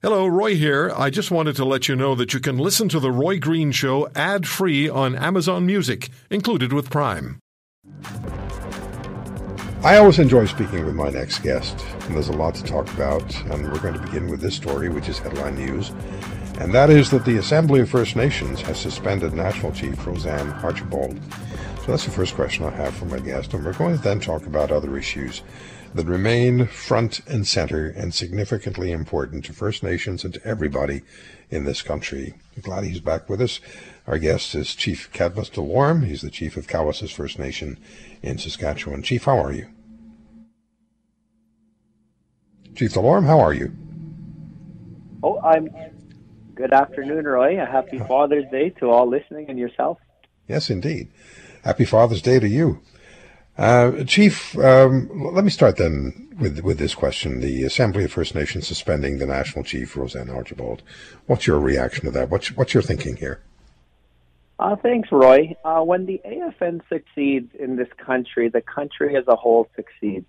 Hello, Roy here. I just wanted to let you know that you can listen to The Roy Green Show ad free on Amazon Music, included with Prime. I always enjoy speaking with my next guest, and there's a lot to talk about. And we're going to begin with this story, which is headline news, and that is that the Assembly of First Nations has suspended National Chief Roseanne Archibald. So that's the first question I have for my guest, and we're going to then talk about other issues that remain front and center and significantly important to First Nations and to everybody in this country. I'm glad he's back with us. Our guest is Chief Cadmus Delorme. He's the chief of Cowessess First Nation in Saskatchewan. Chief, how are you? Chief Delorme, how are you? Oh, I'm good afternoon, Roy. A happy Father's Day to all listening and yourself. Yes, indeed. Happy Father's Day to you. Uh, Chief, um, let me start then with with this question: the Assembly of First Nations suspending the National Chief Roseanne Archibald. What's your reaction to that? What's what's your thinking here? Uh, thanks, Roy. Uh, when the AFN succeeds in this country, the country as a whole succeeds.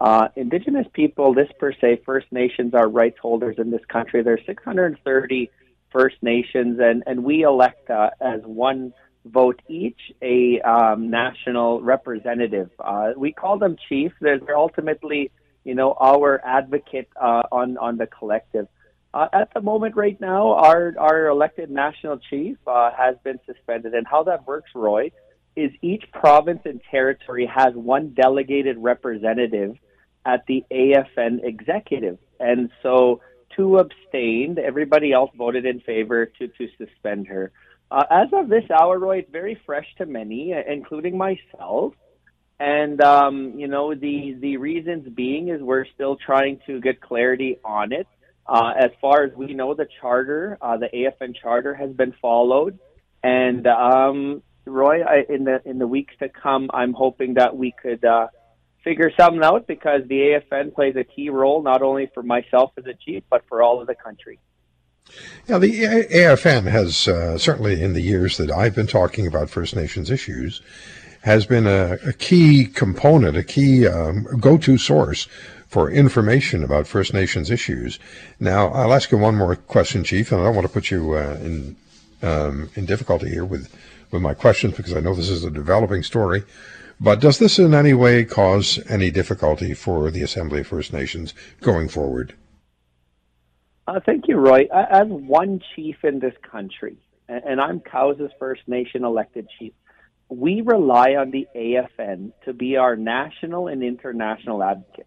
Uh, Indigenous people, this per se, First Nations are rights holders in this country. There's 630 First Nations, and and we elect uh, as one vote each a um, national representative. Uh, we call them chiefs. They're, they're ultimately, you know, our advocate uh, on on the collective. Uh, at the moment, right now, our our elected national chief uh, has been suspended, and how that works, Roy, is each province and territory has one delegated representative at the AFN executive, and so two abstained. Everybody else voted in favor to to suspend her. Uh, as of this hour, Roy, it's very fresh to many, uh, including myself. And um, you know, the the reasons being is we're still trying to get clarity on it. Uh, as far as we know, the charter, uh, the AFN charter, has been followed. And um, Roy, I, in the in the weeks to come, I'm hoping that we could uh, figure something out because the AFN plays a key role not only for myself as a chief, but for all of the country. Yeah, the AFN has uh, certainly, in the years that I've been talking about First Nations issues, has been a, a key component, a key um, go-to source for information about First Nations issues. Now, I'll ask you one more question, Chief, and I don't want to put you uh, in um, in difficulty here with with my questions because I know this is a developing story. But does this in any way cause any difficulty for the Assembly of First Nations going forward? Uh, thank you, Roy. As one chief in this country, and I'm Cowessess First Nation elected chief, we rely on the AFN to be our national and international advocate.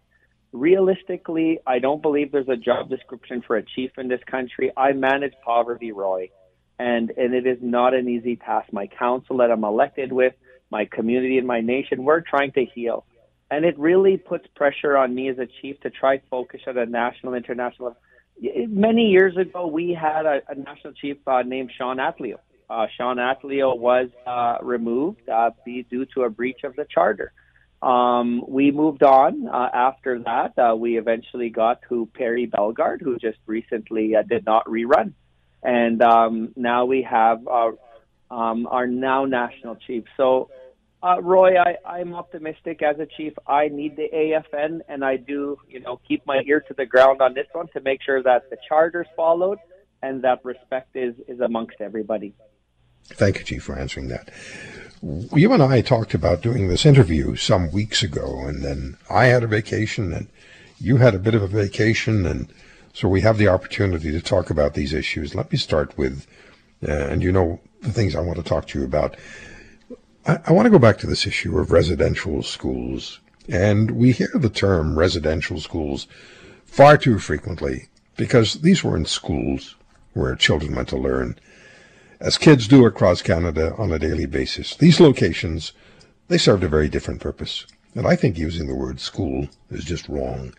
Realistically, I don't believe there's a job description for a chief in this country. I manage poverty, Roy, and, and it is not an easy task. My council that I'm elected with, my community and my nation, we're trying to heal. And it really puts pressure on me as a chief to try to focus at a national, international level many years ago, we had a, a national chief uh, named Shawn Atleo. Uh, Shawn Atleo was uh, removed uh, due to a breach of the charter. Um, we moved on uh, after that. Uh, we eventually got to Perry Bellegarde, who just recently uh, did not rerun. And um, now we have uh, um, our now national chief. So uh, Roy, I, I'm optimistic as a chief. I need the AFN, and I do, you know, keep my ear to the ground on this one to make sure that the charter's followed and that respect is is amongst everybody. Thank you, Chief, for answering that. You and I talked about doing this interview some weeks ago, and then I had a vacation, and you had a bit of a vacation, and so we have the opportunity to talk about these issues. Let me start with, uh, and you know the things I want to talk to you about. I, I want to go back to this issue of residential schools. And we hear the term residential schools far too frequently because these weren't schools where children went to learn, as kids do across Canada on a daily basis. These locations, they served a very different purpose. And I think using the word school is just wrong.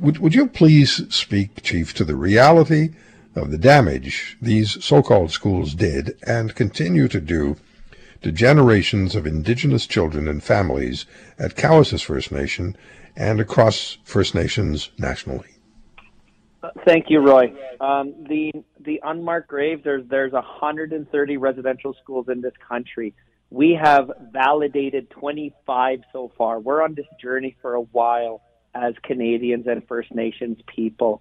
Would, would you please speak, Chief, to the reality of the damage these so-called schools did and continue to do to generations of Indigenous children and families at Cowessess First Nation and across First Nations nationally. Thank you, Roy. Um, the the unmarked graves. There's there's 130 residential schools in this country. We have validated 25 so far. We're on this journey for a while as Canadians and First Nations people.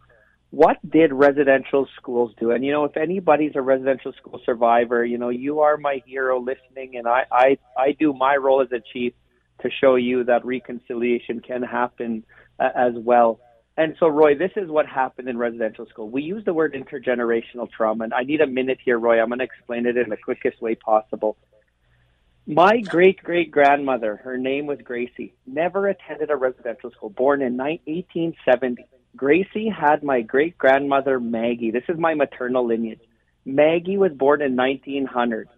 What did residential schools do? And you know, if anybody's a residential school survivor, you know, you are my hero listening, and I I, I do my role as a chief to show you that reconciliation can happen uh, as well. And so, Roy, this is what happened in residential school. We use the word intergenerational trauma, and I need a minute here, Roy. I'm going to explain it in the quickest way possible. My great great grandmother, her name was Gracie, never attended a residential school, born in 1870. Gracie had my great grandmother Maggie. This is my maternal lineage. Maggie was born in 1900.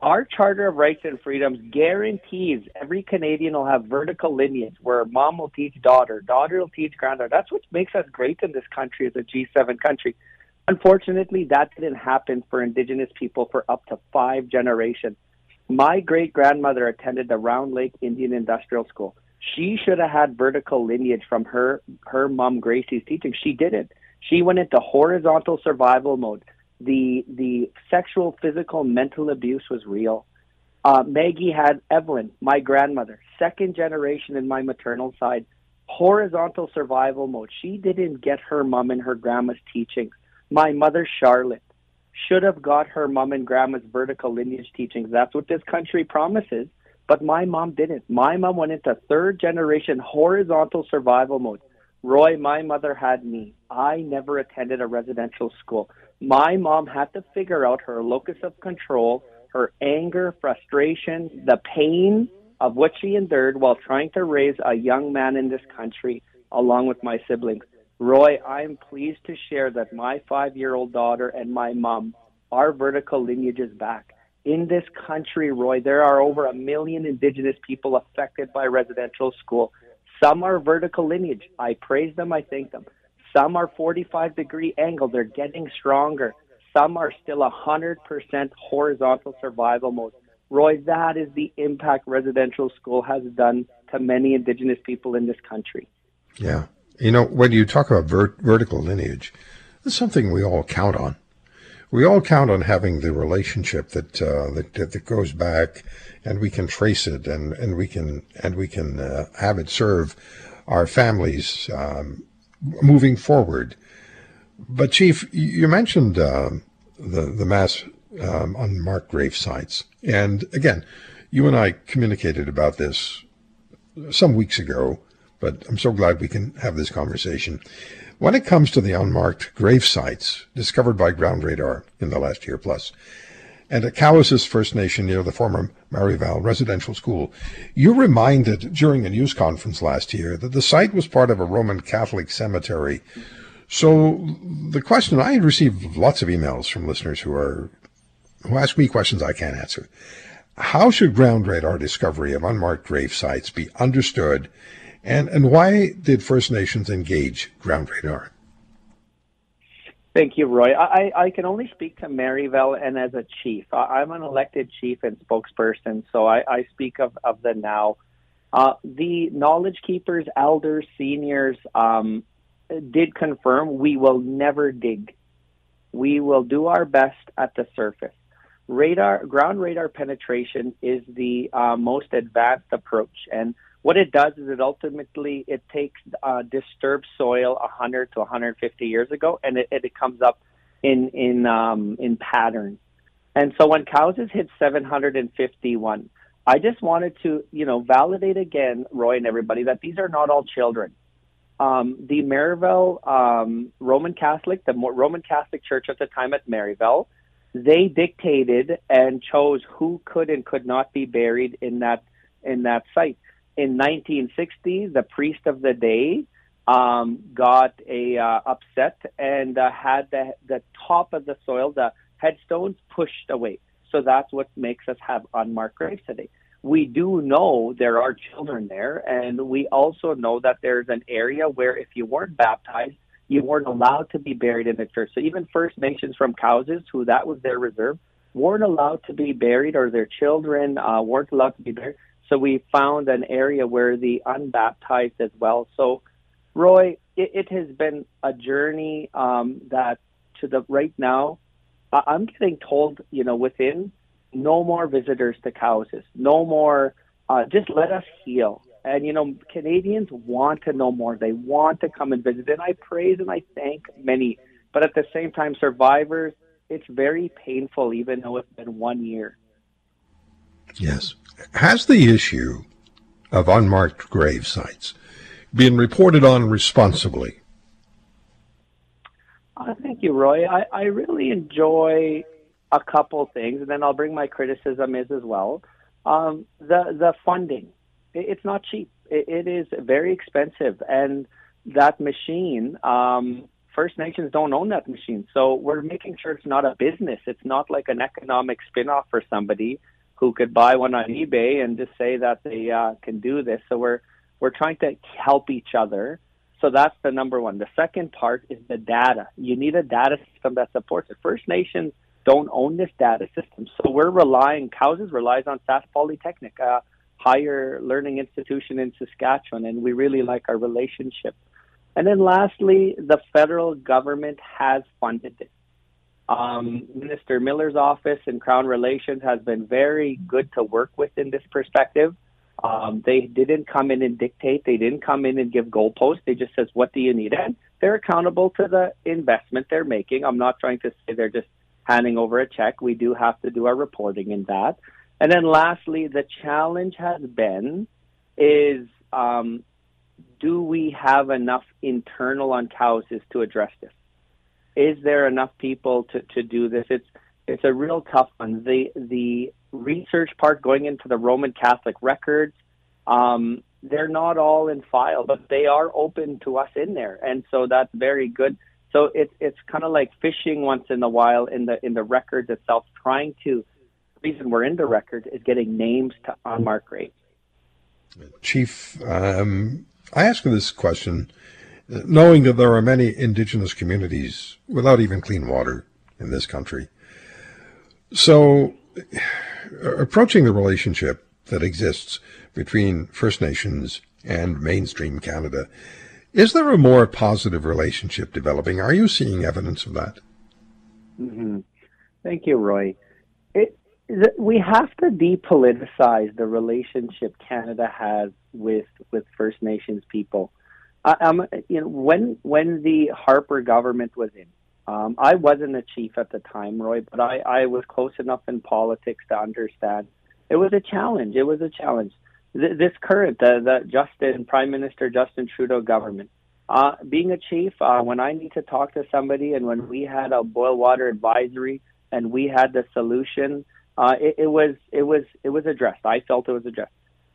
Our Charter of Rights and Freedoms guarantees every Canadian will have vertical lineage where mom will teach daughter, daughter will teach granddaughter. That's what makes us great in this country as a G7 country. Unfortunately, that didn't happen for Indigenous people for up to five generations. My great grandmother attended the Round Lake Indian Industrial School. She should have had vertical lineage from her her mom Gracie's teaching. She didn't. She went into horizontal survival mode. The the sexual, physical, mental abuse was real. Uh, Maggie had Evelyn, my grandmother, second generation in my maternal side, horizontal survival mode. She didn't get her mom and her grandma's teachings. My mother, Charlotte, should have got her mom and grandma's vertical lineage teachings. That's what this country promises. But my mom didn't. My mom went into third generation horizontal survival mode. Roy, my mother had me. I never attended a residential school. My mom had to figure out her locus of control, her anger, frustration, the pain of what she endured while trying to raise a young man in this country along with my siblings. Roy, I'm pleased to share that my five year old daughter and my mom, our vertical lineage is back. In this country, Roy, there are over a million Indigenous people affected by residential school. Some are vertical lineage. I praise them, I thank them. Some are 45 degree angle. They're getting stronger. Some are still 100% horizontal survival mode. Roy, that is the impact residential school has done to many Indigenous people in this country. Yeah. You know, when you talk about vert- vertical lineage, it's something we all count on. We all count on having the relationship that, uh, that, that goes back, and we can trace it, and, and we can and we can uh, have it serve our families um, moving forward. But Chief, you mentioned uh, the the mass um, unmarked grave sites, and again, you and I communicated about this some weeks ago but I'm so glad we can have this conversation. When it comes to the unmarked grave sites discovered by ground radar in the last year plus, and at Cowessess First Nation near the former Marieval Residential School, you reminded during a news conference last year that the site was part of a Roman Catholic cemetery. So the question I received lots of emails from listeners who are who ask me questions I can't answer. How should ground radar discovery of unmarked grave sites be understood and, and why did First Nations engage Ground Radar? Thank you, Roy. I, I can only speak to Marieval and as a chief. I'm an elected chief and spokesperson, so I, I speak of, of the now. Uh, the knowledge keepers, elders, seniors um, did confirm we will never dig. We will do our best at the surface. Radar, ground radar penetration is the uh, most advanced approach, and what it does is it ultimately it takes uh, disturbed soil 100 to 150 years ago, and it, it comes up in in um, in patterns. And so when Cowessess hit 751, I just wanted to you know validate again, Roy and everybody, that these are not all children. Um, the Marieval um, Roman Catholic, the Roman Catholic Church at the time at Marieval, they dictated and chose who could and could not be buried in that in that site in 1960, the priest of the day um, got a uh, upset and uh, had the the top of the soil, the headstones, pushed away. So that's what makes us have unmarked graves today. We do know there are children there, and we also know that there's an area where if you weren't baptized, you weren't allowed to be buried in the church. So even First Nations from Cowessess, who that was their reserve, weren't allowed to be buried, or their children uh, weren't allowed to be buried. So we found an area where the unbaptized as well. So, Roy, it, it has been a journey um, that to the right now, I'm getting told, you know, within no more visitors to Cowessess, no more. Uh, just let us heal. And, you know, Canadians want to know more. They want to come and visit. And I praise and I thank many. But at the same time, survivors, it's very painful, even though it's been one year. Yes. Has the issue of unmarked grave sites been reported on responsibly? Uh, thank you, Roy. I, I really enjoy a couple things, and then I'll bring my criticism is as well. Um, the the funding, it, it's not cheap. It, it is very expensive, and that machine. Um, First Nations don't own that machine, so we're making sure it's not a business. It's not like an economic spin-off for somebody who could buy one on eBay and just say that they uh, can do this. So we're we're trying to help each other. So that's the number one. The second part is the data. You need a data system that supports it. First Nations don't own this data system. So we're relying, Cowessess relies on Sask Polytechnic, a higher learning institution in Saskatchewan, and we really like our relationship. And then lastly, the federal government has funded it. Um, Minister Miller's office and Crown Relations has been very good to work with in this perspective. Um, they didn't come in and dictate. They didn't come in and give goalposts. They just says, "What do you need?" And they're accountable to the investment they're making. I'm not trying to say they're just handing over a check. We do have to do our reporting in that. And then lastly, the challenge has been is um, do we have enough internal on Cowessess to address this? Is there enough people to, to do this? It's it's a real tough one. The the research part going into the Roman Catholic records, um, they're not all in file, but they are open to us in there, and so that's very good. So it's it's kind of like fishing once in a while in the in the records itself, trying to. The reason we're in the record is getting names to unmarked graves. Chief, um, I ask this question knowing that there are many indigenous communities without even clean water in this country. So, approaching the relationship that exists between First Nations and mainstream Canada, is there a more positive relationship developing? Are you seeing evidence of that? Mm-hmm. Thank you, Roy. It, we have to depoliticize the relationship Canada has with with First Nations people. Um, you know, when when the Harper government was in, um, I wasn't a chief at the time, Roy, but I, I was close enough in politics to understand it was a challenge. It was a challenge. Th- this current, the, the Justin Prime Minister Justin Trudeau government, uh, being a chief, uh, when I need to talk to somebody, and when we had a boil water advisory, and we had the solution, uh, it, it was it was it was addressed. I felt it was addressed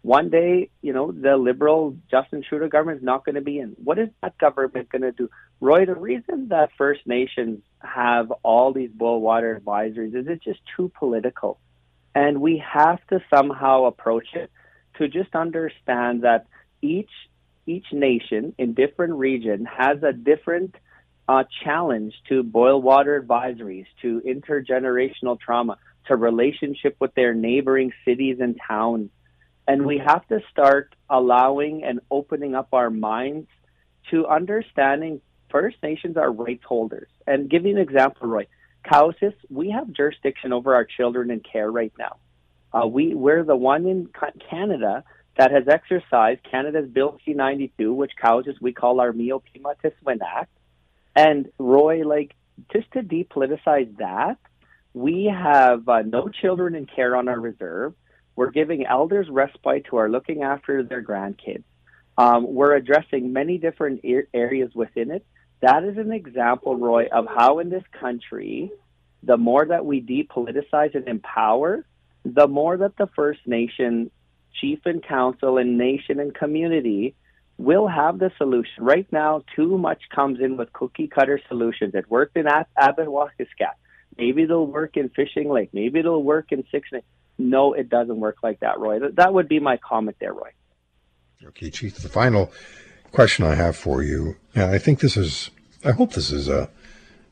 one day, you know, the liberal Justin Trudeau government is not going to be in. What is that government going to do? Roy, the reason that First Nations have all these boil water advisories is it's just too political. And we have to somehow approach it to just understand that each each nation in different region has a different uh, challenge to boil water advisories, to intergenerational trauma, to relationship with their neighboring cities and towns and we have to start allowing and opening up our minds to understanding First Nations are rights holders. And you an example, Roy. Cowessess, we have jurisdiction over our children in care right now. Uh, we, we're the one in Canada that has exercised Canada's Bill C-92, which Cowessess we call our Miyo Pimatisowin Act. And Roy, like, just to depoliticize that, we have uh, no children in care on our reserve. We're giving elders respite who are looking after their grandkids. Um, we're addressing many different areas within it. That is an example, Roy, of how in this country, the more that we depoliticize and empower, the more that the First Nation chief and council and nation and community will have the solution. Right now, too much comes in with cookie cutter solutions. It worked in Attawapiskat. Maybe it'll work in Fishing Lake. Maybe it'll work in Six. No, it doesn't work like that, Roy. That would be my comment there, Roy. Okay, Chief. The final question I have for you, and I think this is, I hope this is a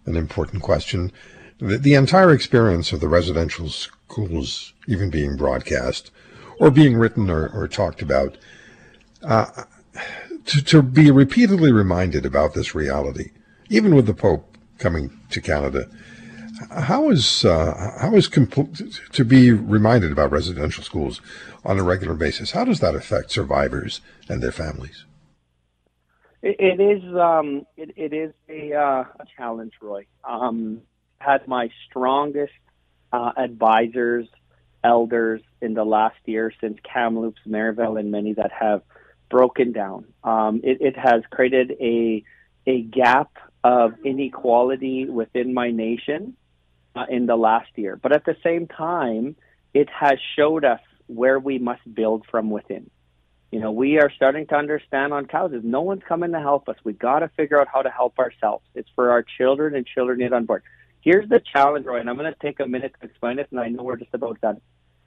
an important question. The, the entire experience of the residential schools, even being broadcast or being written or, or talked about, uh, to, to be repeatedly reminded about this reality, even with the Pope coming to Canada, How is uh, how is compl- to be reminded about residential schools on a regular basis? How does that affect survivors and their families? it, it is um, it, it is a, uh, a challenge, Roy. Um, had my strongest uh, advisors, elders in the last year since Kamloops, Marieval, and many that have broken down. Um, it, it has created a a gap of inequality within my nation uh, in the last year. But at the same time, it has showed us where we must build from within. You know, we are starting to understand on Cowessess. No one's coming to help us. We got to figure out how to help ourselves. It's for our children and children yet on board. Here's the challenge, Roy, and I'm going to take a minute to explain this, and I know we're just about done.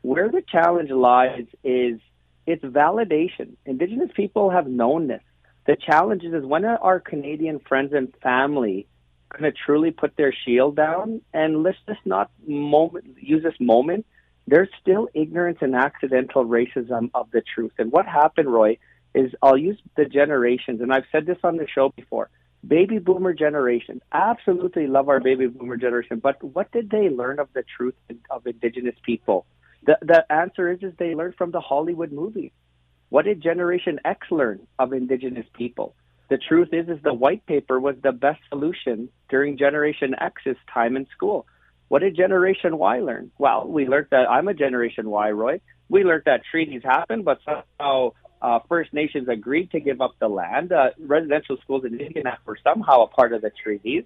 Where the challenge lies is it's validation. Indigenous people have known this. The challenge is when our Canadian friends and family going to truly put their shield down and let's just not moment, use this moment there's still ignorance and accidental racism of the truth. And what happened, Roy, is I'll use the generations, and I've said this on the show before. Baby boomer generation, absolutely love our baby boomer generation, but what did they learn of the truth of Indigenous people? The, the answer is, is they learned from the Hollywood movies. What did Generation X learn of Indigenous people? The truth is, is the white paper was the best solution during Generation X's time in school. What did Generation Y learn? Well, we learned that I'm a Generation Y, Roy. We learned that treaties happen, but somehow uh, First Nations agreed to give up the land. Uh, residential schools in Indianapolis were somehow a part of the treaties.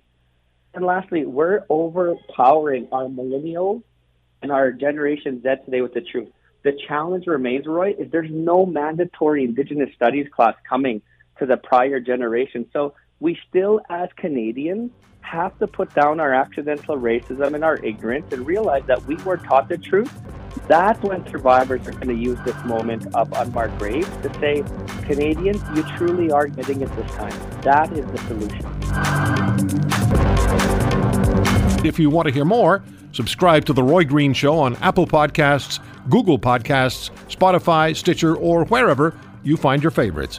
And lastly, we're overpowering our millennials and our Generation Z today with the truth. The challenge remains, Roy, is there's no mandatory Indigenous studies class coming to the prior generation. So we still, as Canadians, have to put down our accidental racism and our ignorance and realize that we were taught the truth. That's when survivors are going to use this moment of unmarked graves to say, Canadians, you truly are getting it this time. That is the solution. If you want to hear more, subscribe to The Roy Green Show on Apple Podcasts, Google Podcasts, Spotify, Stitcher, or wherever you find your favorites.